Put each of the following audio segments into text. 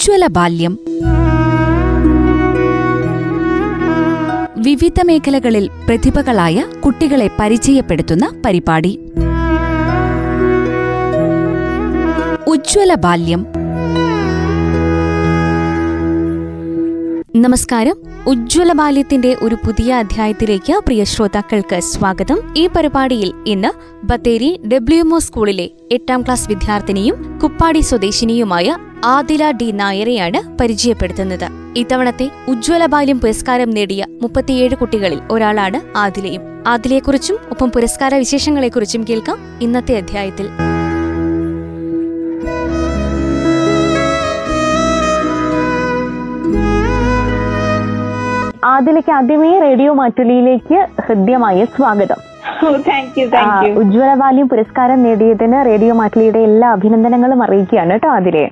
ഉജ്ജ്വല ബാല്യം. വിവിധ മേഖലകളിൽ പ്രതിഭകളായ കുട്ടികളെ പരിചയപ്പെടുത്തുന്ന പരിപാടി. ഉജ്ജ്വല ബാല്യം. നമസ്കാരം. ഉജ്ജ്വല ബാല്യത്തിന്റെ ഒരു പുതിയ അധ്യായത്തിലേക്ക് പ്രിയ ശ്രോതാക്കൾക്ക് സ്വാഗതം. ഈ പരിപാടിയിൽ ഇന്ന് ബത്തേരി ഡബ്ല്യു എംഒ സ്കൂളിലെ എട്ടാം ക്ലാസ് വിദ്യാർത്ഥിനിയും കുപ്പാടി സ്വദേശിനിയുമായ ആദില ഡി നായരെയാണ് പരിചയപ്പെടുത്തുന്നത്. ഇത്തവണത്തെ ഉജ്ജ്വല ബാല്യം പുരസ്കാരം നേടിയ മുപ്പത്തിയേഴ് കുട്ടികളിൽ ഒരാളാണ് ആദിലയും. ആദിലയെക്കുറിച്ചും ഒപ്പം പുരസ്കാര വിശേഷങ്ങളെക്കുറിച്ചും കേൾക്കാം ഇന്നത്തെ അധ്യായത്തിൽ. ആദിലേക്ക് ആദ്യമേ റേഡിയോ മാറ്റുലിയിലേക്ക് ഹൃദ്യമായ സ്വാഗതം. ആ, ഉജ്ജ്വല ബാല്യം പുരസ്കാരം നേടിയതിന് റേഡിയോ മാറ്റിലിയുടെ എല്ലാ അഭിനന്ദനങ്ങളും അറിയിക്കുകയാണ് കേട്ടോ ആതിരെ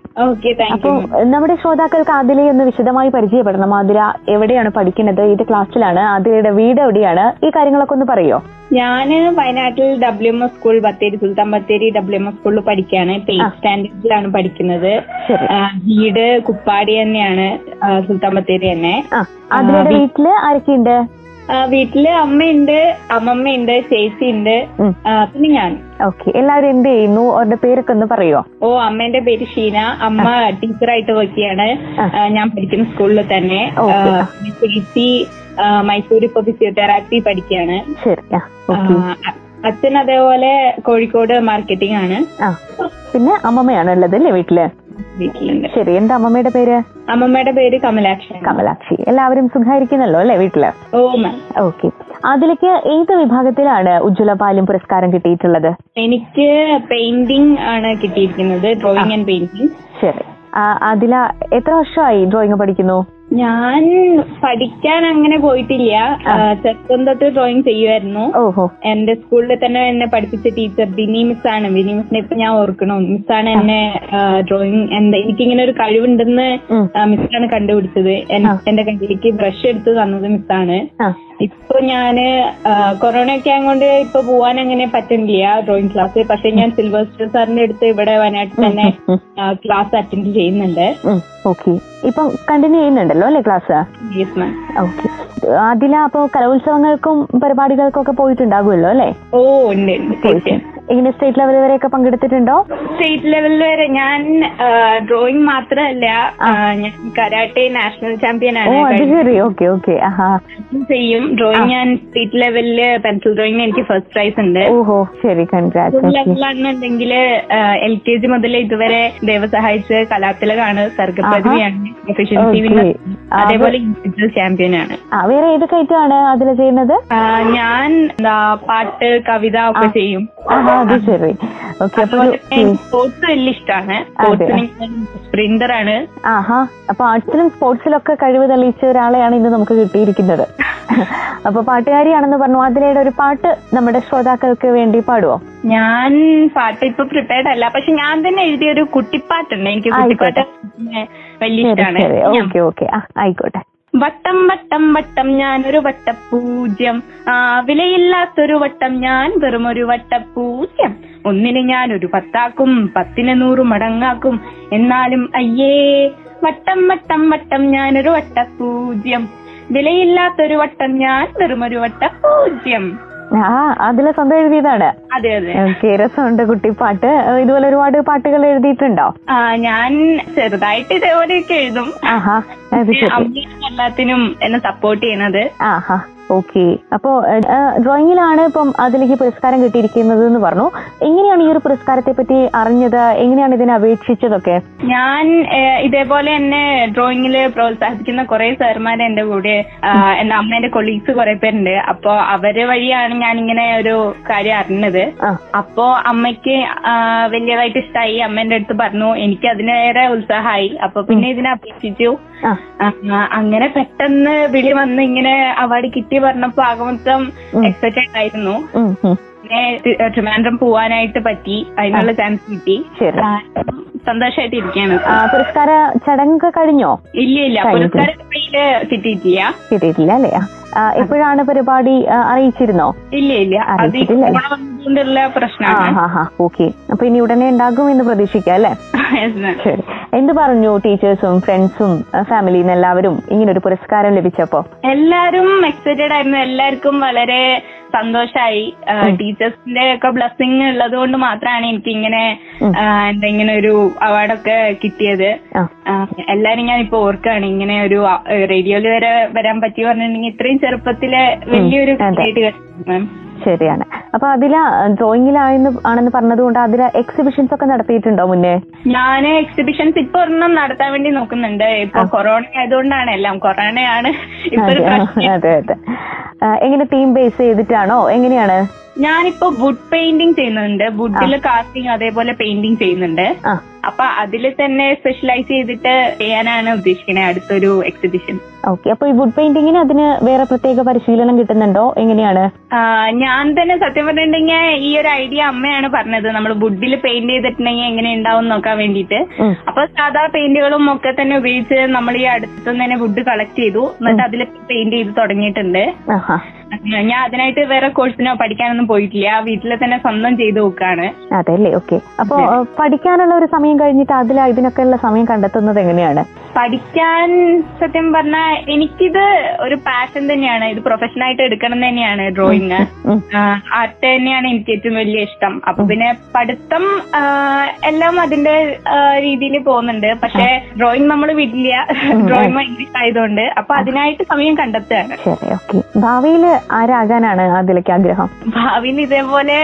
അപ്പൊ നമ്മുടെ ശ്രോതാക്കൾക്ക് ആതിരയെ ഒന്ന് വിശദമായി പരിചയപ്പെടണം. ആതിര എവിടെയാണ് പഠിക്കുന്നത്? ഏത് ക്ലാസ്സിലാണ്. ആതിരയുടെ വീട് എവിടെയാണ്? ഈ കാര്യങ്ങളൊക്കെ ഒന്ന് പറയോ? ഞാൻ വയനാട്ടിൽ W M S school Bathery Sultan Bathery W M S സ്കൂളിൽ പഠിക്കുകയാണ് എയ്റ്റ് സ്റ്റാൻഡേർഡിലാണ് പഠിക്കുന്നത്. വീട് കുപ്പാടി തന്നെയാണ്. സുൽത്താൻ ബത്തേരി തന്നെ. വീട്ടിൽ ആരൊക്കെയുണ്ട്? വീട്ടിൽ അമ്മയുണ്ട് അമ്മമ്മയുണ്ട് ചേച്ചിയുണ്ട്. പിന്നെ ഞാൻ. ഓക്കെ എല്ലാവരും എന്ത് ചെയ്യുന്നു? അവരുടെ പേരൊക്കെ ഒന്ന് പറയുമോ ഓ അമ്മേന്റെ പേര് ഷീന. അമ്മ ടീച്ചറായിട്ട് വർക്ക് ചെയ്യാണ്. ആ. ആ, ഞാൻ പഠിക്കുന്ന സ്കൂളിൽ തന്നെ. ചേച്ചി മൈസൂർ ഇപ്പൊ ഫിസിയോതെറാപ്പി പഠിക്കുകയാണ്. അച്ഛൻ അതേപോലെ കോഴിക്കോട് മാർക്കറ്റിംഗ് ആണ്. പിന്നെ അമ്മമ്മയാണ് ഉള്ളത് അല്ലേ വീട്ടിൽ? വീട്ടിലുണ്ട് ശരി എന്താ അമ്മമ്മയുടെ പേര്? അമ്മമ്മയുടെ പേര് കമലാക്ഷി. കമലാക്ഷി. എല്ലാവരും സുഖായിരിക്കുന്നല്ലോ അല്ലെ വീട്ടിൽ? Oh ma'am. ഓക്കെ. അതിലേക്ക് ഏത് വിഭാഗത്തിലാണ് ഉജ്ജ്വല പാലും പുരസ്കാരം കിട്ടിയിട്ടുള്ളത്? എനിക്ക് പെയിന്റിംഗ് ആണ് കിട്ടിയിരിക്കുന്നത് ഡ്രോയിങ് ആൻഡ് പെയിന്റിംഗ്. ശരി. അതില എത്ര വർഷമായി ഡ്രോയിങ് പഠിക്കുന്നു? ഞാൻ പഠിക്കാൻ അങ്ങനെ പോയിട്ടില്ല. ചെറുപ്പം തൊട്ട് ഡ്രോയിങ് ചെയ്യുമായിരുന്നു എന്റെ സ്കൂളിൽ തന്നെ എന്നെ പഠിപ്പിച്ച ടീച്ചർ ബിനി മിസ് ആണ് ബിനി മിസ്സിനെ ഇപ്പൊ ഞാൻ ഓർക്കണം. മിസ്സാണ് എന്നെ ഡ്രോയിങ് എന്താ എനിക്കിങ്ങനെ ഒരു കഴിവുണ്ടെന്ന്. മിസ്സാണ് കണ്ടുപിടിച്ചത്. എന്റെ കയ്യിലേക്ക് ബ്രഷ് എടുത്ത് തന്നത് മിസ്സാണ്. ഇപ്പൊ ഞാൻ കൊറോണ ഒക്കെ ആയതുകൊണ്ട് ഇപ്പൊ പോവാൻ അങ്ങനെ പറ്റുന്നില്ല ഡ്രോയിങ് ക്ലാസ് പക്ഷെ ഞാൻ സിൽവർ സ്റ്റാർ സാറിന്റെ അടുത്ത് ഇവിടെ വയനാട്ടിൽ തന്നെ ക്ലാസ് അറ്റൻഡ് ചെയ്യുന്നുണ്ട്. ഓക്കെ ഇപ്പം കണ്ടിന്യൂ ചെയ്യുന്നുണ്ടല്ലോ അല്ലേ ക്ലാസ് ഓക്കെ അതില അപ്പോ കലോത്സവങ്ങൾക്കും പരിപാടികൾക്കും ഒക്കെ പോയിട്ടുണ്ടാകുമല്ലോ അല്ലേ? ഓ ഉണ്ട് ഇങ്ങനെ സ്റ്റേറ്റ് ലെവൽ വരെയൊക്കെ പങ്കെടുത്തിട്ടുണ്ടോ? സ്റ്റേറ്റ് ലെവലിൽ വരെ ഞാൻ ഡ്രോയിങ് മാത്രമല്ല ഞാൻ കരാട്ടെ നാഷണൽ ചാമ്പ്യൻ ആണ് അത് ശരി. ഓക്കെ ഓക്കെ ചെയ്യും. ഡ്രോയിങ് ഞാൻ സ്റ്റേറ്റ് ലെവലിൽ പെൻസിൽ ഡ്രോയിങ്ങിന് എനിക്ക് ഫസ്റ്റ് പ്രൈസ് ഉണ്ട്. ഓഹോ ശരി. ലെവലാണെന്നുണ്ടെങ്കിൽ എൽ കെ ജി മുതൽ ഇതുവരെ ദൈവസഹായിച്ച് കലാത്തിലകാണ് സർഗപ്രതിഭയാണ് എഫിഷ്യൻസി അതേപോലെ ചാമ്പ്യൻ ആണ്. വേറെ ഏതൊക്കെ ഐറ്റമാണ് അതിൽ ചെയ്യുന്നത്? ഞാൻ പാട്ട് കവിത ഒക്കെ ചെയ്യും. അത് ശരി. ഓക്കെ അപ്പൊ സ്പോർട്സ് വലിയ ഇഷ്ടമാണ് സ്പ്രിന്റർ ആണ്. ആഹാ. അപ്പൊ ആർട്സിലും സ്പോർട്സിലൊക്കെ കഴിവ് തെളിയിച്ച ഒരാളെയാണ് ഇന്ന് നമുക്ക് കിട്ടിയിരിക്കുന്നത്. അപ്പൊ പാട്ടുകാരിയാണെന്ന് പറഞ്ഞു. അതിലയുടെ ഒരു പാട്ട് നമ്മുടെ ശ്രോതാക്കൾക്ക് വേണ്ടി പാടുവോ? ഞാൻ പാട്ട് ഇപ്പൊ പ്രിപ്പയർഡ് അല്ല. പക്ഷെ ഞാൻ തന്നെ എഴുതിയ ഒരു കുട്ടിപ്പാട്ടുണ്ട്. എനിക്ക് കുട്ടിപ്പാട്ട് വലിയ ഇഷ്ടമാണ് ഓക്കെ ഓക്കെ. ആയിക്കോട്ടെ. വട്ടം വട്ടം വട്ടം ഞാൻ ഒരു വട്ടപ്പൂജ്യം ആ വിലയില്ലാത്തൊരു വട്ടം ഞാൻ വെറും ഒരു വട്ടപ്പൂജ്യം ഒന്നിന് ഞാൻ ഒരു പത്താക്കും പത്തിന് നൂറ് മടങ്ങാക്കും. എന്നാലും അയ്യേ വട്ടം വട്ടം വട്ടം ഞാനൊരു വട്ടപ്പൂജ്യം വിലയില്ലാത്തൊരു വട്ടം ഞാൻ വെറും ഒരു വട്ടപൂജ്യം. ആ അതിലെ സ്വന്തം എഴുതിയതാണ്. അതെ അതെ. ഓക്കെ രസമുണ്ട് കുട്ടിപ്പാട്ട് ഇതുപോലെ ഒരുപാട് പാട്ടുകൾ എഴുതിയിട്ടുണ്ടോ? ആ ഞാൻ ചെറുതായിട്ട് ഇതേപോലെയൊക്കെ എഴുതും. ആഹാ അത് ശരി. അമ്മയും എല്ലാത്തിനും എന്നെ സപ്പോർട്ട് ചെയ്യണത് ആഹാ. ഓക്കെ അപ്പോ ഡ്രോയിങ്ങിലാണ് ഇപ്പം അതിലേക്ക് പുരസ്കാരം കിട്ടിയിരിക്കുന്നത് എന്ന് പറഞ്ഞു. എങ്ങനെയാണ് ഈ ഒരു പുരസ്കാരത്തെ പറ്റി അറിഞ്ഞത്? എങ്ങനെയാണ് ഇതിനെ അപേക്ഷിച്ചതൊക്കെ? ഞാൻ ഇതേപോലെ എന്നെ ഡ്രോയിങ്ങിൽ പ്രോത്സാഹിപ്പിക്കുന്ന കുറെ സാർമാർ എന്റെ കൂടെ എന്റെ അമ്മേന്റെ കൊളീഗ്സ് കുറെ പേരുണ്ട്. അപ്പോ അവർ വഴിയാണ് ഞാൻ ഇങ്ങനെ ഒരു കാര്യം അറിഞ്ഞത്. അപ്പോ അമ്മയ്ക്ക് വലിയതായിട്ട് ഇഷ്ടമായി അമ്മേന്റെ അടുത്ത് പറഞ്ഞു എനിക്ക് അതിനേറെ ഉത്സാഹമായി. അപ്പൊ പിന്നെ ഇതിനെ അപേക്ഷിച്ചു. അങ്ങനെ പെട്ടെന്ന് വിളി വന്ന് ഇങ്ങനെ അവാർഡ് കിട്ടി പറഞ്ഞപ്പോ ആകെ മൊത്തം എക്സൈറ്റഡ് ആയിരുന്നു. പിന്നെ ട്രിവാൻഡ്രം പോവാനായിട്ട് പറ്റി. അതിനുള്ള ചാൻസ് കിട്ടി. ശരി. ആ, സന്തോഷമായിട്ട് ഇരിക്കുകയാണ് പുരസ്കാര ചടങ്ങ് കഴിഞ്ഞോ? ഇല്ല ഇല്ല. പുരസ്കാര കിട്ടിയിട്ടില്ല. കിട്ടിയിട്ടില്ല അല്ലേ? എപ്പോഴാണ് പരിപാടി അറിയിച്ചിരുന്നോ? ഇല്ല ഇല്ല. അറിയിച്ചിട്ടില്ല. പ്രശ്നമാണ്. ഓക്കെ. അപ്പൊ ഇനി ഉടനെ ഉണ്ടാകും എന്ന് പ്രതീക്ഷിക്കാം അല്ലെ. ശരി. എന്ത് പറഞ്ഞു ടീച്ചേഴ്സും ഫ്രണ്ട്സും ഫാമിലിന്ന് എല്ലാവരും? ഇങ്ങനൊരു ഒരു പുരസ്കാരം ലഭിച്ചപ്പോ? എല്ലാരും എക്സൈറ്റഡ് ആയിരുന്നു. എല്ലാവർക്കും വളരെ സന്തോഷായി. ടീച്ചേഴ്സിന്റെ ഒക്കെ ബ്ലെസ്സിങ് ഉള്ളത് കൊണ്ട് മാത്രമാണ് എനിക്ക് ഇങ്ങനെ എന്തെങ്കിലും ഒരു അവാർഡൊക്കെ കിട്ടിയത്. എല്ലാരും ഞാൻ ഇപ്പൊ ഓർക്കാണ് ഇങ്ങനെ ഒരു റേഡിയോയിൽ വരെ വരാൻ പറ്റി പറഞ്ഞിട്ടുണ്ടെങ്കിൽ ഇത്രയും ചെറുപ്പത്തിലെ വലിയൊരു മാം ശരിയാണ്. അപ്പൊ അതിൽ ഡ്രോയിങ്ങിലാണെന്ന് ആണെന്ന് പറഞ്ഞതുകൊണ്ട് അതിൽ എക്സിബിഷൻസ് ഒക്കെ നടത്തിയിട്ടുണ്ടോ മുന്നേ? ഞാൻ എക്സിബിഷൻസ് ഇപ്പൊ ഒരെണ്ണം നടത്താൻ വേണ്ടി നോക്കുന്നുണ്ട്. ഇപ്പൊ കൊറോണ ആയതുകൊണ്ടാണ് എല്ലാം. കൊറോണയാണ്. അതെ അതെ എങ്ങനെ ടീം ബേസ് ചെയ്തിട്ടാണോ? എങ്ങനെയാണ്? ഞാനിപ്പോ വുഡ് പെയിന്റിംഗ് ചെയ്യുന്നുണ്ട്. വുഡിൽ കാസ്റ്റിംഗ് അതേപോലെ പെയിന്റിംഗ് ചെയ്യുന്നുണ്ട്. അപ്പൊ അതിൽ തന്നെ സ്പെഷ്യലൈസ് ചെയ്തിട്ട് ചെയ്യാനാണ് ഉദ്ദേശിക്കുന്നത് അടുത്തൊരു എക്സിബിഷൻ ഓക്കെ അപ്പൊ ഈ വുഡ് പെയിന്റിങ്ങിന് അതിന് വേറെ പ്രത്യേക പരിശീലനം കിട്ടുന്നുണ്ടോ? എങ്ങനെയാണ്? ഞാൻ തന്നെ സത്യം പറഞ്ഞിട്ടുണ്ടെങ്കിൽ ഈ ഒരു ഐഡിയ അമ്മയാണ് പറഞ്ഞത്. നമ്മൾ വുഡിൽ പെയിന്റ് ചെയ്തിട്ടുണ്ടെങ്കിൽ എങ്ങനെ ഉണ്ടാവും നോക്കാൻ വേണ്ടിയിട്ട്. അപ്പൊ സാധാ പെയിന്റുകളും ഒക്കെ തന്നെ ഉപയോഗിച്ച് നമ്മൾ ഈ അടുത്തുനിന്ന് തന്നെ വുഡ് കളക്ട് ചെയ്തു. എന്നിട്ട് അതിൽ പെയിന്റ് ചെയ്ത് തുടങ്ങിയിട്ടുണ്ട്. ഞാൻ അതിനായിട്ട് വേറെ കോഴ്സിനോ പഠിക്കാനൊന്നും പോയിട്ടില്ല. വീട്ടിൽ തന്നെ സ്വന്തം ചെയ്തു നോക്കാണ്. അതെല്ലേ? ഓക്കെ അപ്പൊ പഠിക്കാനുള്ള ഒരു സമയം കഴിഞ്ഞിട്ട് അതിൽ ഇതിനൊക്കെയുള്ള സമയം കണ്ടെത്തുന്നത് എങ്ങനെയാണ്? പഠിക്കാൻ സത്യം പറഞ്ഞാൽ എനിക്കിത് ഒരു പാഷൻ തന്നെയാണ്. ഇത് പ്രൊഫഷനായിട്ട് എടുക്കണം തന്നെയാണ് ഡ്രോയിങ് ആർട്ട് തന്നെയാണ് എനിക്ക് ഏറ്റവും വലിയ ഇഷ്ടം. അപ്പൊ പിന്നെ പഠിത്തം എല്ലാം അതിന്റെ രീതിയിൽ പോകുന്നുണ്ട്. പക്ഷെ ഡ്രോയിങ് നമ്മൾ വിടില്ല. ഡ്രോയിങ് ഭയങ്കര ആയതുകൊണ്ട് അപ്പൊ അതിനായിട്ട് സമയം കണ്ടെത്തുകയാണ്. ഭാവിയിൽ ആരാകാനാണ് അതിലേക്ക് ആഗ്രഹം? ഭാവിയിൽ ഇതേപോലെ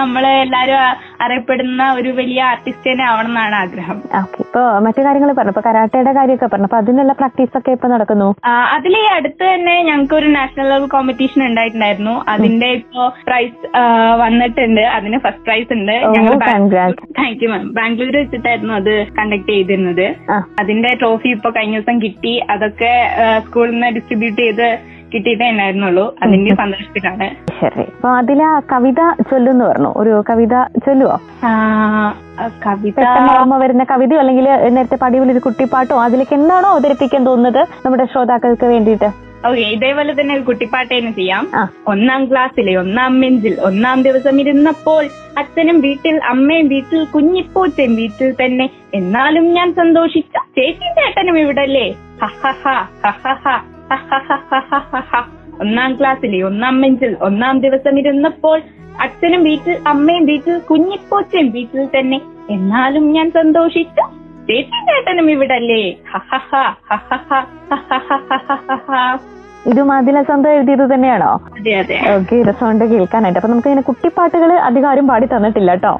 നമ്മളെ എല്ലാരും അറിയപ്പെടുന്ന ഒരു വലിയ ആർട്ടിസ്റ്റ് തന്നെ ആവണം എന്നാണ് ആഗ്രഹം. ഓക്കെ ഇപ്പൊ മറ്റു കാര്യങ്ങൾ പറഞ്ഞു. ഇപ്പൊ കരാട്ടയുടെ കാര്യമൊക്കെ പറഞ്ഞു. അപ്പൊ അതിനുള്ള പ്രാക്ടീസ് ഒക്കെ ഇപ്പൊ നടക്കുന്നു? അതിൽ ഈ അടുത്ത് തന്നെ ഞങ്ങൾക്ക് ഒരു നാഷണൽ ലെവൽ കോമ്പറ്റീഷൻ ഉണ്ടായിട്ടുണ്ടായിരുന്നു. അതിന്റെ ഇപ്പോ പ്രൈസ് വന്നിട്ടുണ്ട്. അതിന് ഫസ്റ്റ് പ്രൈസ് ഉണ്ട്. ഓ, ഞങ്ങൾ താങ്ക് യു മാം ബാംഗ്ലൂർ വെച്ചിട്ടായിരുന്നു അത് കണ്ടക്ട് ചെയ്തിരുന്നത്. അതിന്റെ ട്രോഫി ഇപ്പൊ കഴിഞ്ഞ ദിവസം കിട്ടി. അതൊക്കെ സ്കൂളിൽ നിന്ന് ഡിസ്ട്രിബ്യൂട്ട് ചെയ്ത് കിട്ടിയിട്ടേ ഉണ്ടായിരുന്നുള്ളൂ അതിന്റെ സന്തോഷത്തിലാണ്. ശരി. അപ്പൊ അതിൽ കവിത ചൊല്ലുന്നു പറഞ്ഞു. ഒരു കവിത ചൊല്ലുവോ? കവിത ഓർമ്മ വരുന്ന കവിതയോ അല്ലെങ്കിൽ നേരത്തെ പടിവിൽ ഒരു കുട്ടിപ്പാട്ടോ? അതിലേക്ക് എന്താണോ അവതരിപ്പിക്കാൻ തോന്നുന്നത് നമ്മുടെ ശ്രോതാക്കൾക്ക് വേണ്ടിയിട്ട്? ഓക്കെ ഇതേപോലെ തന്നെ ഒരു കുട്ടിപ്പാട്ടേനെ ചെയ്യാം. ഒന്നാം ക്ലാസ്സിലെ ഒന്നാം ബെഞ്ചിൽ ഒന്നാം ദിവസം ഇരുന്നപ്പോൾ അച്ഛനും വീട്ടിൽ അമ്മയും വീട്ടിൽ കുഞ്ഞിപ്പൂച്ചയും വീട്ടിൽ തന്നെ. എന്നാലും ഞാൻ സന്തോഷിച്ച ചേച്ചി ചേട്ടനും ഇവിടല്ലേ? ഹ ഹ ഹഹഹഹഹഹഹ. ഒന്നാം ക്ലാസ്സിലെ ഒന്നാം ബെഞ്ചിൽ ഒന്നാം ദിവസം ഇരുന്നപ്പോൾ അച്ഛനും വീട്ടിൽ അമ്മയും വീട്ടിൽ കുഞ്ഞിപ്പോച്ചയും വീട്ടിൽ തന്നെ എന്നാലും ഞാൻ സന്തോഷിച്ചു ചേച്ചി ചേട്ടനും ഇവിടല്ലേ ഇത് മതില സ്വന്തം എഴുതിയത് തന്നെയാണോ ഓക്കെ രസമുണ്ട് കേൾക്കാനായിട്ട് അപ്പൊ നമുക്ക് ഇങ്ങനെ കുട്ടിപ്പാട്ടുകൾ അധികം ആരും പാടി തന്നിട്ടില്ല കേട്ടോ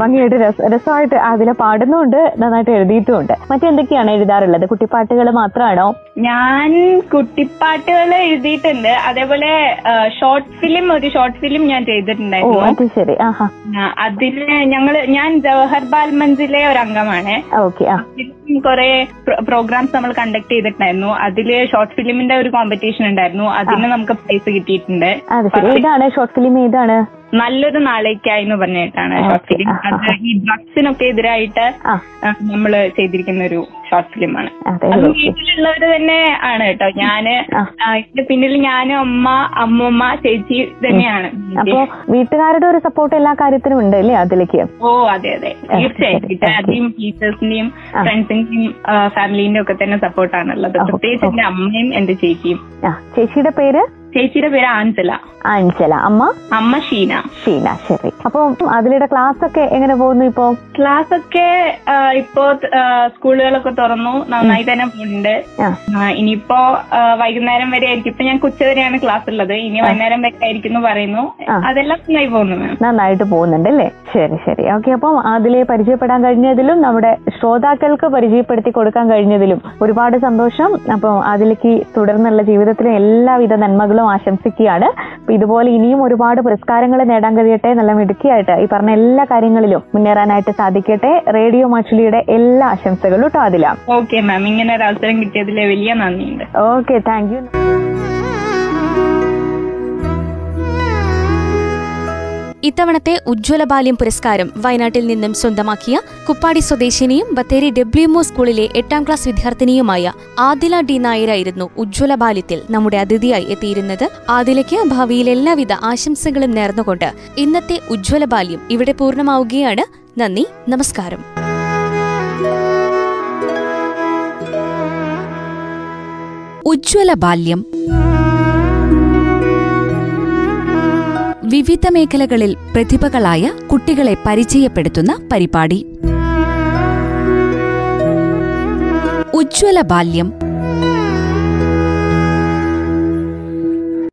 ഭംഗിയായിട്ട് രസ- രസമായിട്ട് അതിലെ പാടുന്നുണ്ട് നന്നായിട്ട് എഴുതിയിട്ടുമുണ്ട് മറ്റെന്തൊക്കെയാണ് എഴുതാറുള്ളത് കുട്ടിപ്പാട്ടുകൾ മാത്രമാണോ ഞാൻ കുട്ടിപ്പാട്ടുകൾ എഴുതിയിട്ടുണ്ട്. അതേപോലെ ഷോർട്ട് ഫിലിം ഒരു ഷോർട്ട് ഫിലിം ഞാൻ ചെയ്തിട്ടുണ്ടായിരുന്നു. ശരി. അതിന് ഞങ്ങൾ ഞാൻ ജവഹർ ബാൽ മഞ്ചിലെ ഒരു അംഗമാണ്. കുറെ പ്രോഗ്രാംസ് നമ്മൾ കണ്ടക്ട് ചെയ്തിട്ടുണ്ടായിരുന്നു. അതിൽ ഷോർട്ട് ഫിലിമിന്റെ ഒരു കോമ്പറ്റീഷൻ ഉണ്ടായിരുന്നു. അതിന് നമുക്ക് പ്രൈസ് കിട്ടിയിട്ടുണ്ട്. ഏതാണ് ഷോർട്ട് ഫിലിം ഏതാണ്? നല്ലൊരു നാളേക്കായി എന്ന് പറഞ്ഞിട്ടാണ്. ഷോർട്ട് ഫിലിം അത് ഈ ഡ്രഗ്സിനൊക്കെ എതിരായിട്ട് നമ്മൾ നമ്മൾ ചെയ്തിരിക്കുന്ന ഒരു ഷോർട്ട് ഫിലിമാണ് ആണ് അത് വീട്ടിലുള്ളവര് തന്നെ ആണ് കേട്ടോ. ഞാൻ ഇതിന്റെ പിന്നിൽ ഞാനും അമ്മ അമ്മമ്മ ചേച്ചി തന്നെയാണ് അപ്പൊ വീട്ടുകാരുടെ ഒരു സപ്പോർട്ട് എല്ലാ കാര്യത്തിനും ഉണ്ട് അല്ലേ അതിലേക്ക്? ഓ അതെ അതെ. തീർച്ചയായിട്ടും വീട്ടുകാരുടെയും ടീച്ചേഴ്സിന്റെയും. ഫ്രണ്ട്സിന്റെയും ഫാമിലിന്റെ ഒക്കെ തന്നെ സപ്പോർട്ടാണുള്ളത് പ്രത്യേകിച്ച് എന്റെ അമ്മയും എന്റെ ചേച്ചിയും. ചേച്ചിയുടെ പേര്? ചേച്ചിയുടെ പേര് ആഞ്ചല അഞ്ചല അമ്മ? അമ്മ ഷീന. ഷീന. ശരി. അപ്പൊ അതിലൂടെ ക്ലാസ് ഒക്കെ എങ്ങനെ പോകുന്നു ഇപ്പൊ? ക്ലാസ് ഒക്കെ ഇപ്പോ സ്കൂളുകളൊക്കെ തുറന്നു. നന്നായി തന്നെ ഉണ്ട് ഇനിയിപ്പോ വൈകുന്നേരം വരെ ആയിരിക്കും. ഇപ്പൊ ഞാൻ ഉച്ച വരെയാണ് ക്ലാസ് ഉള്ളത് ഇനി വൈകുന്നേരം വരെ ആയിരിക്കും എന്ന് പറയുന്നു അതെല്ലാം നന്നായി പോകുന്നു നന്നായിട്ട് പോകുന്നുണ്ട് അല്ലേ? ശരി ശരി. ഓക്കെ അപ്പം അതിലെ പരിചയപ്പെടാൻ കഴിഞ്ഞതിലും നമ്മുടെ ശ്രോതാക്കൾക്ക് പരിചയപ്പെടുത്തി കൊടുക്കാൻ കഴിഞ്ഞതിലും ഒരുപാട് സന്തോഷം. അപ്പം അതിലേക്ക് തുടർന്നുള്ള ജീവിതത്തിലെ എല്ലാവിധ നന്മകളും ആശംസിക്കുകയാണ്. അപ്പൊ ഇതുപോലെ ഇനിയും ഒരുപാട് പുരസ്കാരങ്ങൾ നേടാൻ കഴിയട്ടെ നല്ല മിടുക്കിയായിട്ട് ഈ പറഞ്ഞ എല്ലാ കാര്യങ്ങളിലും മുന്നേറാനായിട്ട് സാധിക്കട്ടെ. റേഡിയോ മാച്ചുലിയുടെ എല്ലാ ആശംസകളും കേട്ടോ അതില. ഓക്കെ മാം ഇങ്ങനെ ഒരു അവസരം കിട്ടിയതിലെ വലിയ നന്ദിയുണ്ട്. ഓക്കെ താങ്ക് യു ഇത്തവണത്തെ ഉജ്ജ്വല ബാല്യം പുരസ്കാരം വയനാട്ടിൽ നിന്നും സ്വന്തമാക്കിയ കുപ്പാടി സ്വദേശിനിയും ബത്തേരി ഡബ്ല്യുഎംഒ സ്കൂളിലെ എട്ടാം ക്ലാസ് വിദ്യാർത്ഥിനിയുമായ ആദില ഡി നായരായിരുന്നു ഉജ്ജ്വല ബാല്യത്തിൽ നമ്മുടെ അതിഥിയായി എത്തിയിരുന്നത്. ആദിലയ്ക്ക് ഭാവിയിൽ എല്ലാവിധ ആശംസകളും നേർന്നുകൊണ്ട് ഇന്നത്തെ ഉജ്ജ്വല ബാല്യം ഇവിടെ പൂർണമാവുകയാണ്. നന്ദി നമസ്കാരം. ഉജ്ജ്വല ബാല്യം വിവിധ മേഖലകളിൽ പ്രതിഭകളായ കുട്ടികളെ പരിചയപ്പെടുത്തുന്ന പരിപാടി. ഉജ്ജ്വല ബാല്യം